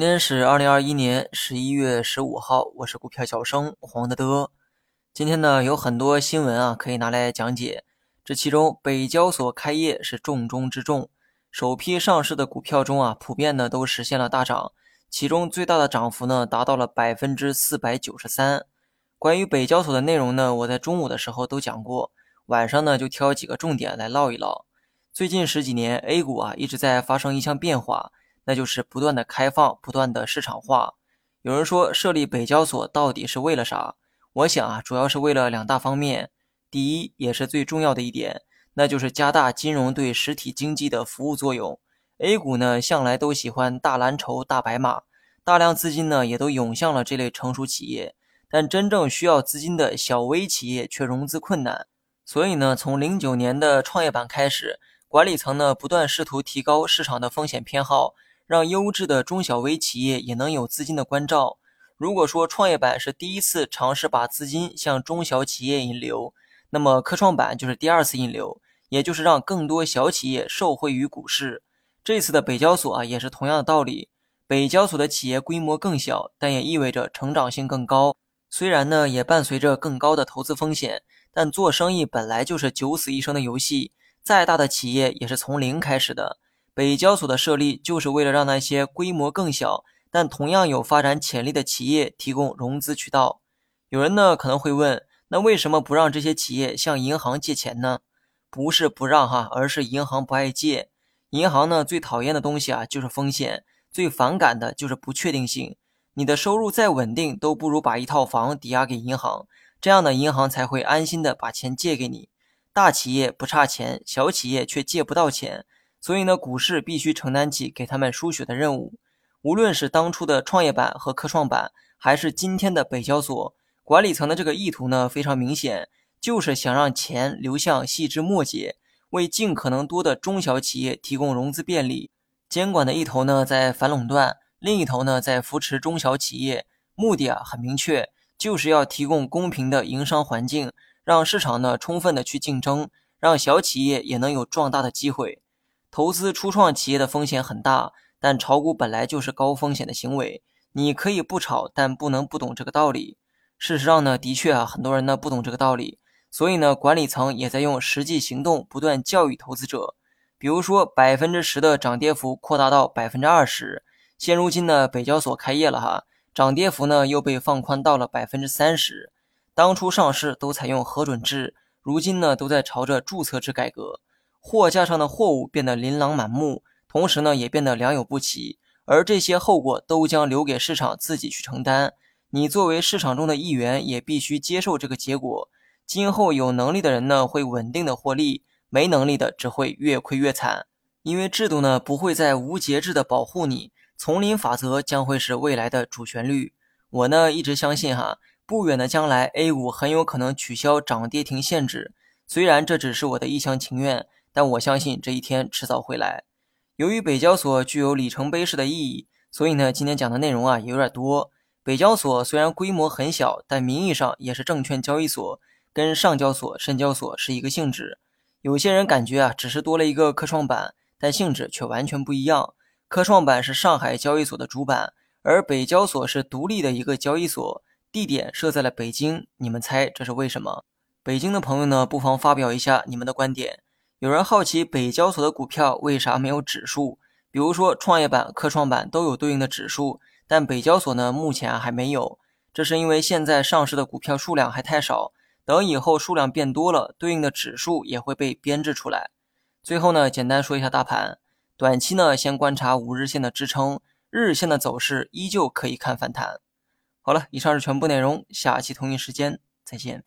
今天是二零二一年十一月十五号，我是股票小生黄德德。今天呢有很多新闻啊可以拿来讲解，这其中北交所开业是重中之重。首批上市的股票中啊，普遍呢都实现了大涨，其中最大的涨幅呢达到了百分之四百九十三。关于北交所的内容呢，我在中午的时候都讲过，晚上呢就挑几个重点来唠一唠。最近十几年 A 股啊一直在发生一项变化。那就是不断的开放，不断的市场化。有人说设立北交所到底是为了啥？我想啊，主要是为了两大方面。第一，也是最重要的一点，那就是加大金融对实体经济的服务作用。A 股呢，向来都喜欢大蓝筹、大白马，大量资金呢也都涌向了这类成熟企业。但真正需要资金的小微企业却融资困难，所以呢，从零九年的创业板开始，管理层呢不断试图提高市场的风险偏好。让优质的中小微企业也能有资金的关照。如果说创业板是第一次尝试把资金向中小企业引流，那么科创板就是第二次引流，也就是让更多小企业受惠于股市。这次的北交所啊，也是同样的道理。北交所的企业规模更小，但也意味着成长性更高。虽然呢，也伴随着更高的投资风险，但做生意本来就是九死一生的游戏，再大的企业也是从零开始的。北交所的设立就是为了让那些规模更小但同样有发展潜力的企业提供融资渠道。有人呢可能会问，那为什么不让这些企业向银行借钱呢？不是不让哈，而是银行不爱借。银行呢最讨厌的东西啊就是风险，最反感的就是不确定性。你的收入再稳定，都不如把一套房抵押给银行，这样的银行才会安心的把钱借给你。大企业不差钱，小企业却借不到钱。所以呢，股市必须承担起给他们输血的任务。无论是当初的创业板和科创板，还是今天的北交所，管理层的这个意图呢非常明显，就是想让钱流向细枝末节，为尽可能多的中小企业提供融资便利。监管的一头呢在反垄断，另一头呢在扶持中小企业，目的啊很明确，就是要提供公平的营商环境，让市场呢充分的去竞争，让小企业也能有壮大的机会。投资初创企业的风险很大，但炒股本来就是高风险的行为。你可以不炒，但不能不懂这个道理。事实上呢，的确啊，很多人呢不懂这个道理，所以呢，管理层也在用实际行动不断教育投资者。比如说，百分之十的涨跌幅扩大到百分之二十。现如今呢，北交所开业了哈，涨跌幅呢又被放宽到了百分之三十。当初上市都采用核准制，如今呢都在朝着注册制改革。货架上的货物变得琳琅满目，同时呢，也变得良莠不齐，而这些后果都将留给市场自己去承担。你作为市场中的一员，也必须接受这个结果。今后有能力的人呢，会稳定的获利；没能力的只会越亏越惨。因为制度呢，不会再无节制的保护你，丛林法则将会是未来的主旋律。我呢，一直相信哈，不远的将来，A 股很有可能取消涨跌停限制。虽然这只是我的一厢情愿。但我相信这一天迟早会来。由于北交所具有里程碑式的意义，所以呢，今天讲的内容啊也有点多。北交所虽然规模很小，但名义上也是证券交易所，跟上交所、深交所是一个性质。有些人感觉啊，只是多了一个科创板，但性质却完全不一样。科创板是上海交易所的主板，而北交所是独立的一个交易所，地点设在了北京。你们猜这是为什么？北京的朋友呢，不妨发表一下你们的观点。有人好奇北交所的股票为啥没有指数？比如说创业板、科创板都有对应的指数，但北交所呢目前还没有。这是因为现在上市的股票数量还太少，等以后数量变多了，对应的指数也会被编制出来。最后呢，简单说一下大盘，短期呢先观察五日线的支撑，日线的走势依旧可以看反弹。好了，以上是全部内容，下期同一时间再见。